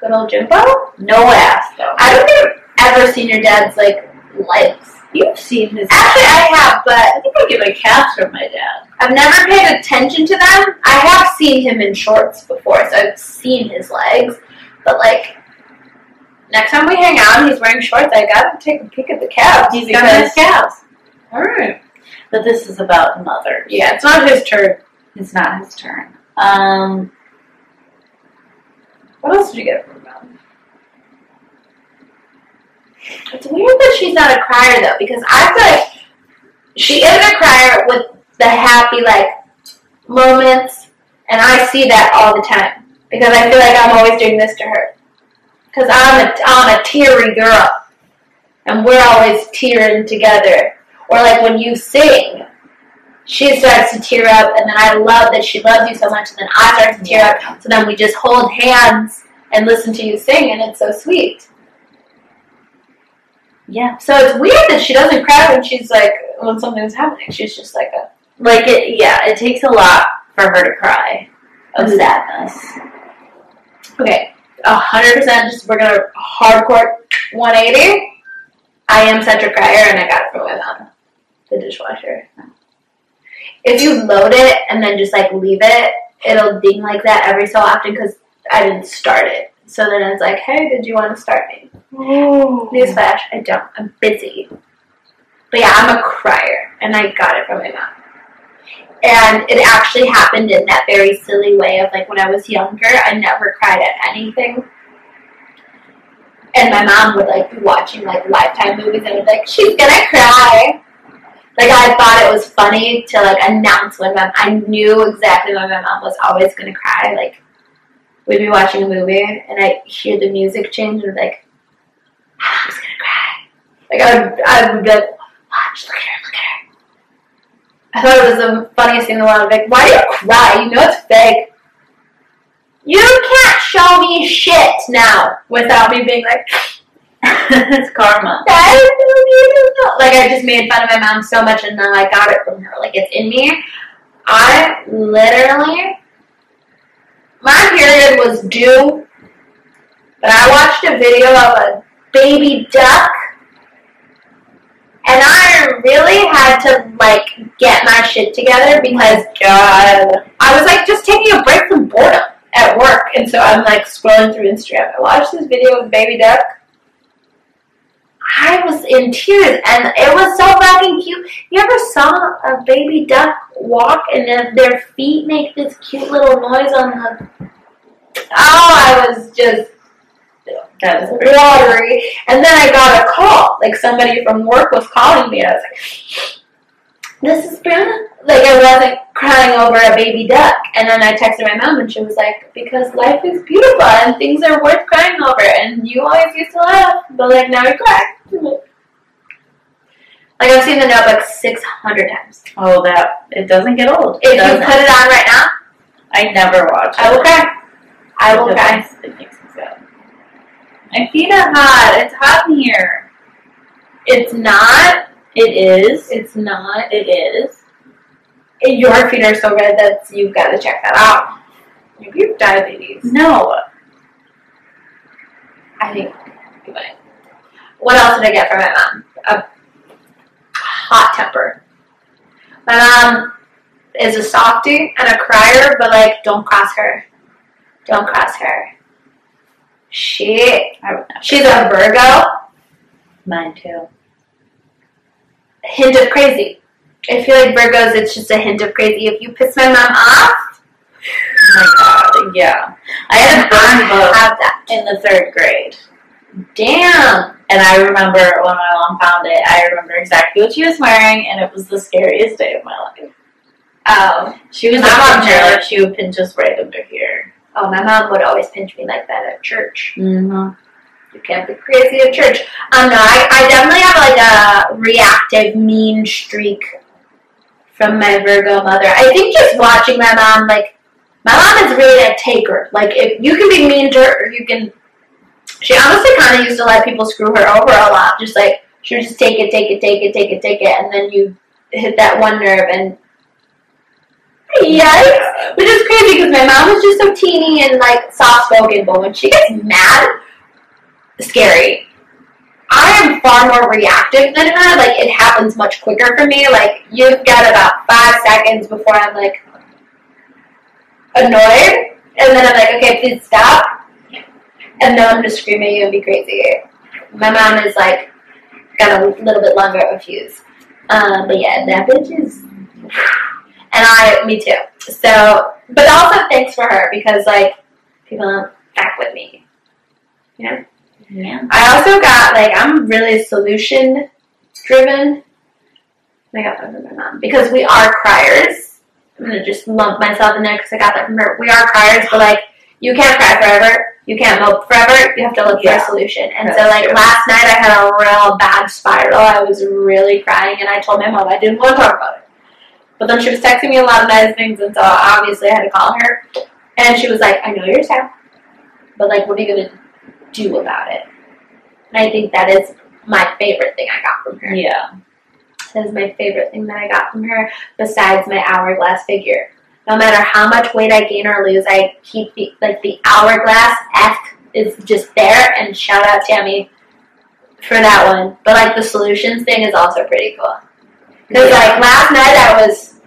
good old Jimbo. No ass though. I don't think ever seen your dad's like legs. You've seen his. Actually, I have, but I think I get my calves from my dad. I've never paid attention to them. I have seen him in shorts before, so I've seen his legs. But like, next time we hang out and he's wearing shorts, I gotta take a peek at the calves. He's got nice calves. Alright. But this is about mothers. Yeah, it's not his turn. It's not his turn. Um, What else did you get from him? It's weird that she's not a crier though, because I feel like she is a crier with the happy like moments, and I see that all the time because I feel like I'm always doing this to her. because I'm a I'm a teary girl, and we're always tearing together. Or like when you sing, she starts to tear up, and then I love that she loves you so much, and then I start to tear up. So then we just hold hands and listen to you sing, and it's so sweet. Yeah. So it's weird that she doesn't cry when she's like when something's happening. She's just like a Like it yeah, it takes a lot for her to cry of Mhm. sadness. okay, a hundred percent. Just we're gonna hardcore 180. I am such a crier, and I got it from my mom, the dishwasher. If you load it and then just like leave it, it'll ding like that every so often because I didn't start it. So then it's like, hey, did you want to start me? Newsflash, I don't. I'm busy. But yeah, I'm a crier, and I got it from my mom. And it actually happened in that very silly way of like when I was younger, I never cried at anything. And my mom would like be watching like Lifetime movies and would like, she's gonna cry. Like I thought it was funny to like announce when my I knew exactly when my mom was always gonna cry. Like we'd be watching a movie and I hear the music change and like, I was gonna cry. Like I would, I would be like, watch, look at her, look at her. I thought it was the funniest thing in the world. Like, why do you cry? You know it's fake. You can't show me shit now without me being like, it's karma. that is beautiful. Like I just made fun of my mom so much, and now I got it from her. Like it's in me. I literally, my period was due, but I watched a video of a baby duck, and I really had to like get my shit together because God, I was like just taking a break from boredom at work, and so I'm like scrolling through Instagram. I watched this video of baby duck. I was in tears, and it was so fucking cute. You ever saw a baby duck walk, and then their feet make this cute little noise on the? Oh, I was just watery. And then I got a call, like somebody from work was calling me, and I was like, "This is Brianna." Like I wasn't crying over a baby duck, and then I texted my mom, and she was like, "Because life is beautiful and things are worth crying over, and you always used to laugh, but like now you cry." Like I've seen the Notebook six hundred times. Oh, that it doesn't get old. If you put it on right now, I never watch it. I will cry. I will cry. It makes My feet hot. It's hot in here. It's not. It is. It's not. It is. Your feet are so red that you've got to check that out. You have diabetes. No. I think you might. What else did I get from my mom? A hot temper. My mom is a softie and a crier, but like, don't cross her. Don't cross her. She, I would never. she's a Virgo. Mine too. Hint of crazy. I feel like Virgos, it's just a hint of crazy. If you piss my mom off, Oh my god. Yeah. I had a burn book have that. in the third grade. Damn. And I remember when my mom found it, I remember exactly what she was wearing, and it was the scariest day of my life. Um, She was My a mom like she would pinch us right under here. Oh, my mom would always pinch me like that at church. Mm-hmm. You can't be crazy at church. Um, no, I, I definitely have like a reactive mean streak from my Virgo mother. I think just watching my mom, like, my mom is really a taker. Like, if you can be mean to her, or you can. She honestly kind of used to let people screw her over a lot. Just like, she would just take it, take it, take it, take it, take it, and then you hit that one nerve and. Yikes! Which is crazy because my mom is just so teeny and like soft spoken, but when she gets mad, scary. I am far more reactive than her. Like it happens much quicker for me. Like you've got about five seconds before I'm like annoyed, and then I'm like, okay, please stop. And then I'm just screaming at you and be crazy. My mom is like got a little bit longer of fuse. Um, but yeah, that bitch is. And I, me too. So, but also thanks for her because like people don't back with me. You know. Yeah. I also got like I'm really solution driven. I got that from my mom because we are criers. I'm gonna just lump myself in there because I got that from her. We are criers, but like you can't cry forever. you can't mope forever. You have to look Yeah. for a solution. And so, like true. last night, I had a real bad spiral. I was really crying, and I told my mom I didn't want to talk about it. But then she was texting me a lot of nice things, and so obviously I had to call her. And she was like, "I know you're sad, but like, what are you gonna do about it?" And I think that is my favorite thing I got from her. Yeah. That is my favorite thing that I got from her, besides my hourglass figure. No matter how much weight I gain or lose, I keep the like the hourglass F is just there. And shout out Tammy for that one. But like the solutions thing is also pretty cool. Because Yeah. like last night I was,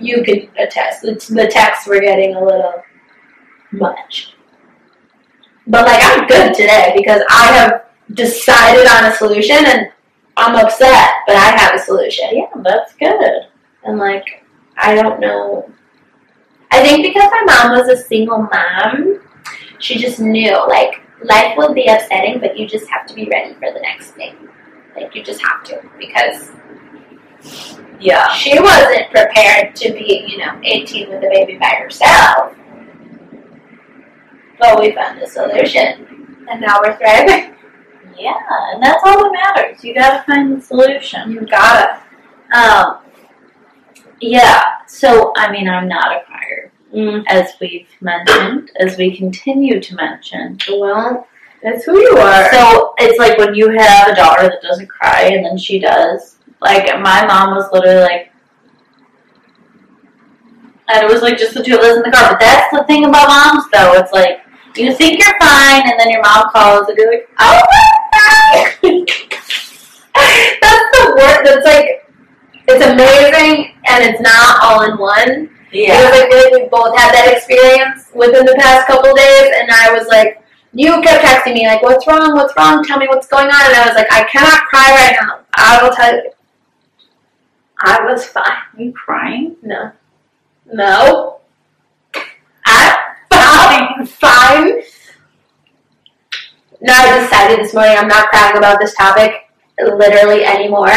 you could attest, the, the texts were getting a little much. But like I'm good today because I have decided on a solution and I'm upset, but I have a solution. Yeah, that's good. And like, I don't know. I think because my mom was a single mom, she just knew like life will be upsetting, but you just have to be ready for the next thing. Like you just have to because Yeah. she wasn't prepared to be, you know, 18 with a baby by herself. But we found a solution, and now we're thriving. Yeah, and that's all that matters. You gotta find the solution. You gotta. Um, yeah, so I mean, I'm not a crier, Mm. as we've mentioned, as we continue to mention. Well, that's who you are. So it's like when you have a daughter that doesn't cry and then she does. Like my mom was literally like, and it was like just the two of us in the car. But that's the thing about moms, though. It's like you think you're fine, and then your mom calls and you're like, Oh my god! That's the word. That's like it's amazing, and it's not all in one. yeah, Because I feel like we both had that experience within the past couple days, and I was like, you kept texting me like, "What's wrong? What's wrong? Tell me what's going on." And I was like, "I cannot cry right now. I will tell you." I was fine. Are you crying? No, no. I'm fine. No, I decided this morning I'm not crying about this topic literally anymore.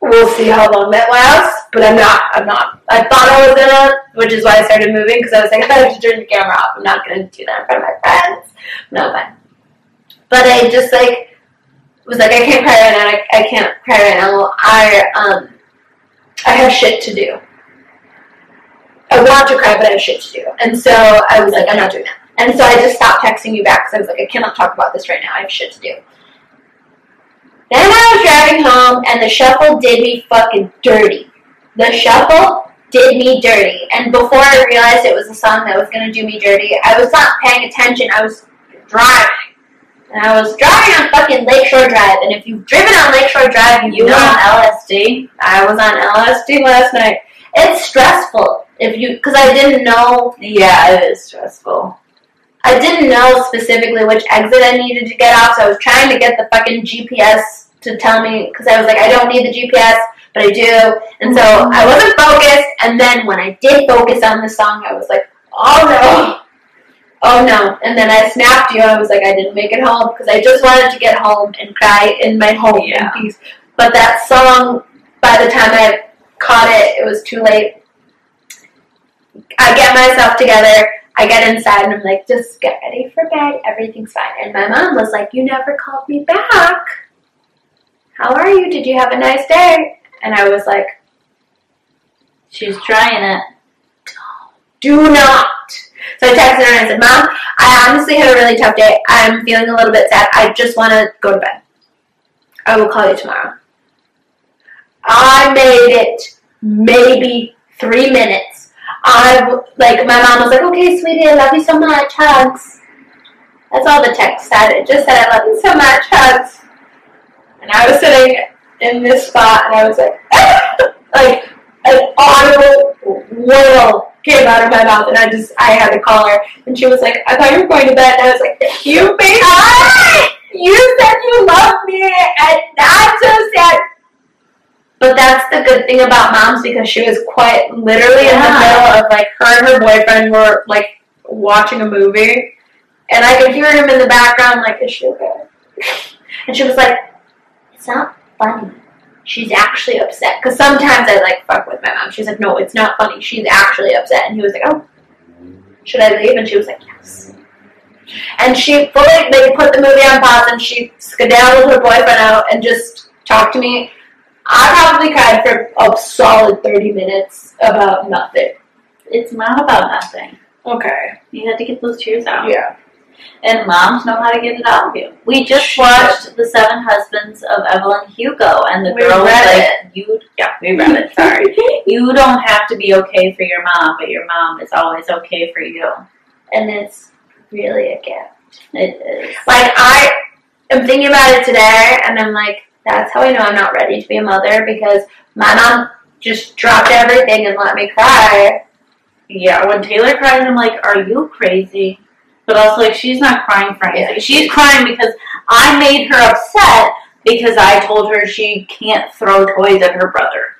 We'll see how long that lasts, but I'm not. I'm not. I thought I was gonna, which is why I started moving because I was like, I have to turn the camera off. I'm not gonna do that in front of my friends. No fun. But I just like was like, I can't cry right now. I, I can't cry right now. I um, I have shit to do. I want to cry, but I have shit to do. And so I was like, I'm not doing that. And so I just stopped texting you back because I was like, I cannot talk about this right now. I have shit to do. Then I was driving home, and the shuffle did me fucking dirty. The shuffle did me dirty. And before I realized it was a song that was going to do me dirty, I was not paying attention. I was driving. And I was driving on fucking Lakeshore Drive. And if you've driven on Lakeshore Drive, you, You know on LSD. I was on LSD last night. It's stressful if you because I didn't know Yeah, it is stressful. I didn't know specifically which exit I needed to get off, so I was trying to get the fucking GPS to tell me because I was like, I don't need the GPS, but I do, and so I wasn't focused. And then when I did focus on the song, I was like, oh no, oh no, and then I snapped you. I was like, I didn't make it home because I just wanted to get home and cry in my home Yeah. in peace. But that song, by the time I caught it, it was too late. I get myself together. I get inside and I'm like, just get ready for bed. Everything's fine. And my mom was like, you never called me back. How are you? Did you have a nice day? And I was like, She's trying it. do not. So I texted her and I said, Mom, I honestly had a really tough day. I'm feeling a little bit sad. I just want to go to bed. I will call you tomorrow. I made it maybe three minutes. I like my mom was like, "Okay, sweetie, I love you so much. Hugs." That's all the text said. It just said, "I love you so much. Hugs." And I was sitting in this spot, and I was like, like an audible wail came out of my mouth, and I just I had to call her, and she was like, "I thought you were going to bed," and I was like, "You baby, you said you love me, and I'm so sad." But that's the good thing about moms because she was quite literally in the middle of like her and her boyfriend were like watching a movie, and I could hear him in the background like, "Is she okay?" And she was like, "It's not funny." She's actually upset because sometimes I like fuck with my mom. She's like, "No, it's not funny. She's actually upset." And he was like, "Oh, should I leave?" And she was like, "Yes." And she fully, they put the movie on pause and she skedaddled her boyfriend out and just talked to me. I probably cried for a solid 30 minutes about nothing. It's not about nothing. Okay. You had to get those tears out. Yeah. And moms know how to get it out of you. We just watched The Seven Husbands of Evelyn Hugo, and the We girl was like, "You, yeah, we read it. Sorry, you don't have to be okay for your mom, but your mom is always okay for you. And it's really a gift. It is. Like, I am thinking about it today and I'm like, that's how I know I'm not ready to be a mother because my mom just dropped everything and let me cry. Yeah, when Taylor cries, I'm like, "Are you crazy?" But also, like, she's not crying for anything. Yeah. She's crying because I made her upset because I told her she can't throw toys at her brother.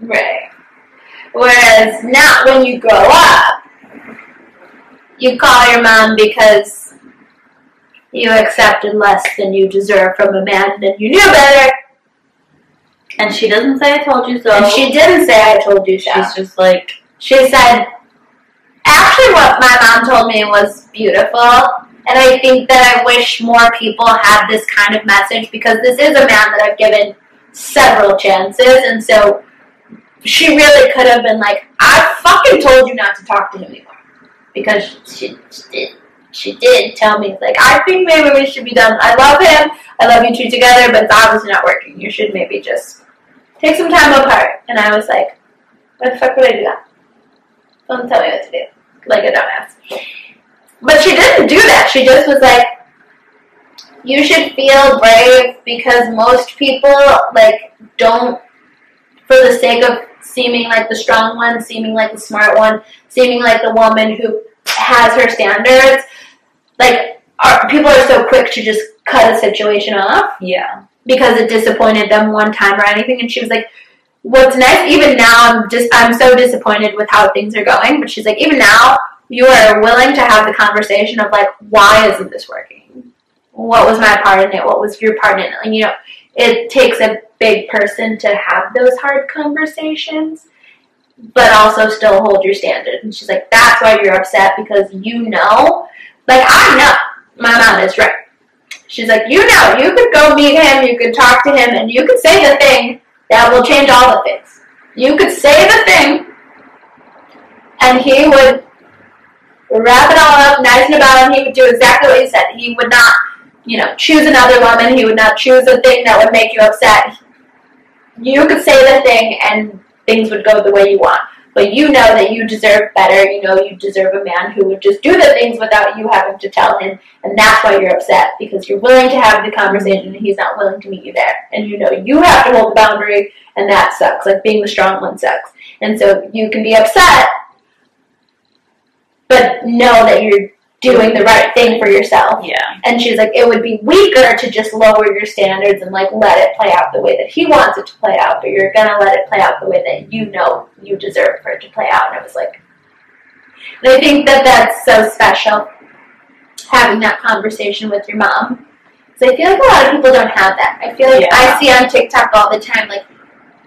Right. Whereas not when you grow up, you call your mom because you accepted less than you deserve from a man and you knew better. And she doesn't say I told you so. And she didn't say I told you so. she's just like, She said, actually, what my mom told me was beautiful. And I think that I wish more people had this kind of message because this is a man that I've given several chances. And so she really could have been like, I fucking told you not to talk to him anymore. Because she, she did. She did tell me, like, I think maybe we should be done. I love him. I love you two together, but it's obviously not working. You should maybe just take some time apart. And I was like, why the fuck would I do that? Don't tell me what to do. Like a dumbass. But she didn't do that. She just was like, you should feel brave because most people, like, don't, for the sake of seeming like the strong one, seeming like the smart one, seeming like the woman who has her standards, like, are, people are so quick to just cut a situation off yeah. because it disappointed them one time or anything. And she was like, "What's nice? Even now, I'm just I'm so disappointed with how things are going." But she's like, "Even now, you are willing to have the conversation of like, why isn't this working? What was my part in it? What was your part in it? And you know, it takes a big person to have those hard conversations." But also still hold your standard. And she's like, that's why you're upset because you know, like I know my mom is right. She's like, you know, you could go meet him, you could talk to him, and you could say the thing that will change all the things. You could say the thing, and he would wrap it all up, nice and about him. He would do exactly what you said. He would not, you know, choose another woman. He would not choose a thing that would make you upset. You could say the thing, and things would go the way you want. But you know that you deserve better. You know you deserve a man who would just do the things without you having to tell him. And that's why you're upset because you're willing to have the conversation and he's not willing to meet you there. And you know you have to hold the boundary and that sucks. Like being the strong one sucks. And so you can be upset, but know that you're doing the right thing for yourself. Yeah. And she's like, it would be weaker to just lower your standards and like let it play out the way that he wants it to play out, but you're gonna let it play out the way that you know you deserve for it to play out. And I was like, and I think that that's so special having that conversation with your mom. So I feel like a lot of people don't have that. I feel like Yeah. I see on TikTok all the time, like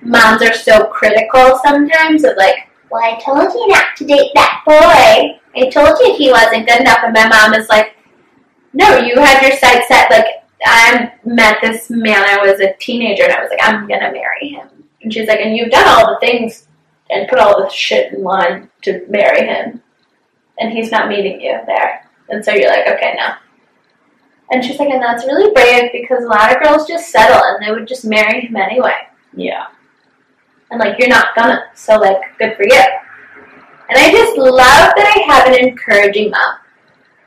moms are so critical sometimes of like, well, I told you not to date that boy. I told you he wasn't good enough. And my mom is like, no, you had your sights set. Like, I met this man, I was a teenager, and I was like, I'm going to marry him. And she's like, and you've done all the things and put all the shit in line to marry him. And he's not meeting you there. And so you're like, okay, no. And she's like, and that's really brave because a lot of girls just settle and they would just marry him anyway. Yeah. And like, you're not gonna. So, like, good for you. And I just love that I have an encouraging mom.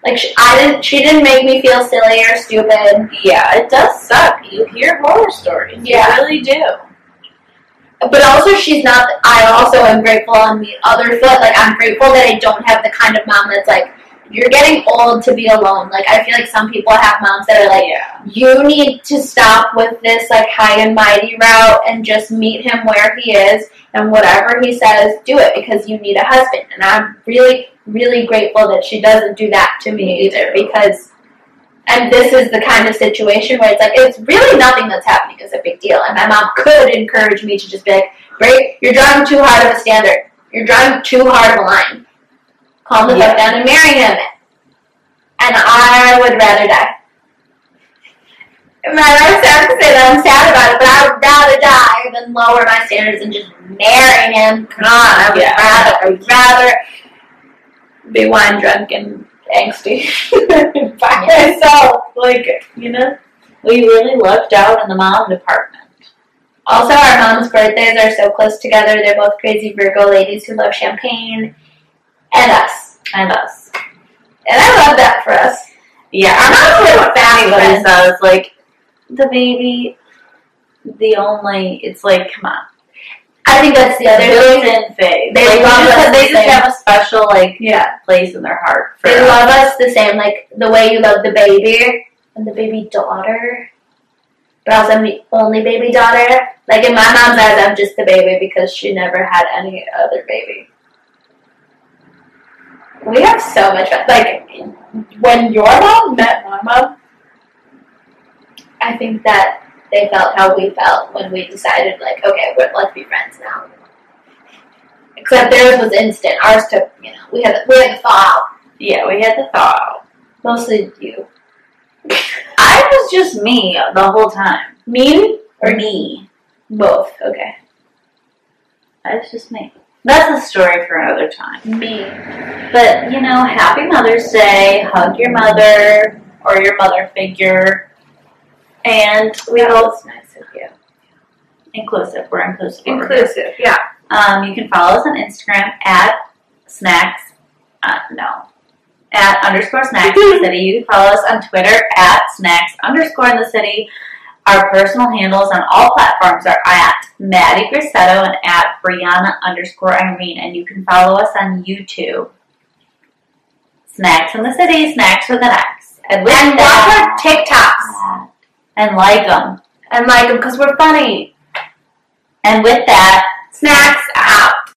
Like, she, I didn't, she didn't make me feel silly or stupid. Yeah, it does suck. You hear horror stories. Yeah. You really do. But also, she's not, I also am grateful on the other foot. Like, I'm grateful that I don't have the kind of mom that's like, you're getting old to be alone. Like, I feel like some people have moms that are like, Yeah. you need to stop with this like high and mighty route and just meet him where he is and whatever he says do it because you need a husband. And i'm really really grateful that she doesn't do that to me either because and this is the kind of situation where it's like it's really nothing that's happening is a big deal. And my mom could encourage me to just be like great you're driving too hard of a standard. You're driving too hard of a line calm the Yeah. fuck down and marry him and I would rather die. Man, I'm sad to say that I'm sad about it, but I would rather die than lower my standards and just marry him. Come on, I would Yeah. rather, I would rather be wine drunk and angsty by myself. Like, you know. We really lucked out in the mom department. Also, our moms' birthdays are so close together. They're both crazy Virgo ladies who love champagne, and us. And us. And I love that for us. Yeah, I'm not really what fast anybody friends. says. Like, the baby, the only, it's like, come on. I think that's the other Built thing. They like, love us They the just same. have a special, like, Yeah. place in their heart for They us. love us the same, like the way you love the baby and the baby daughter. But also, I'm the only baby daughter. Like in my mom's eyes, I'm just the baby because she never had any other baby. We have so much fun. Like when your mom met my mom, I think that they felt how we felt when we decided, like, okay, we're, let's be friends now. Except theirs was instant. Ours took, you know, we had the, we had the thaw. Yeah, we had the thought. Mostly you. I was just me the whole time. Me or me. both? Okay. I was just me. That's a story for another time. Me. But, you know, happy Mother's Day. Hug your mother or your mother figure. And we That hope was nice of you. inclusive. We're inclusive. Inclusive, yeah. Um, you can follow us on Instagram at snacks. Uh, no. At underscore snacks in the city. You can follow us on Twitter at snacks underscore in the city. Our personal handles on all platforms are at Maddie Grissetto and at Brianna underscore Irene. And you can follow us on YouTube. Snacks in the city, snacks with an X. And, with And watch our TikToks And like them. and like them because we're funny. And with that, Snacks out.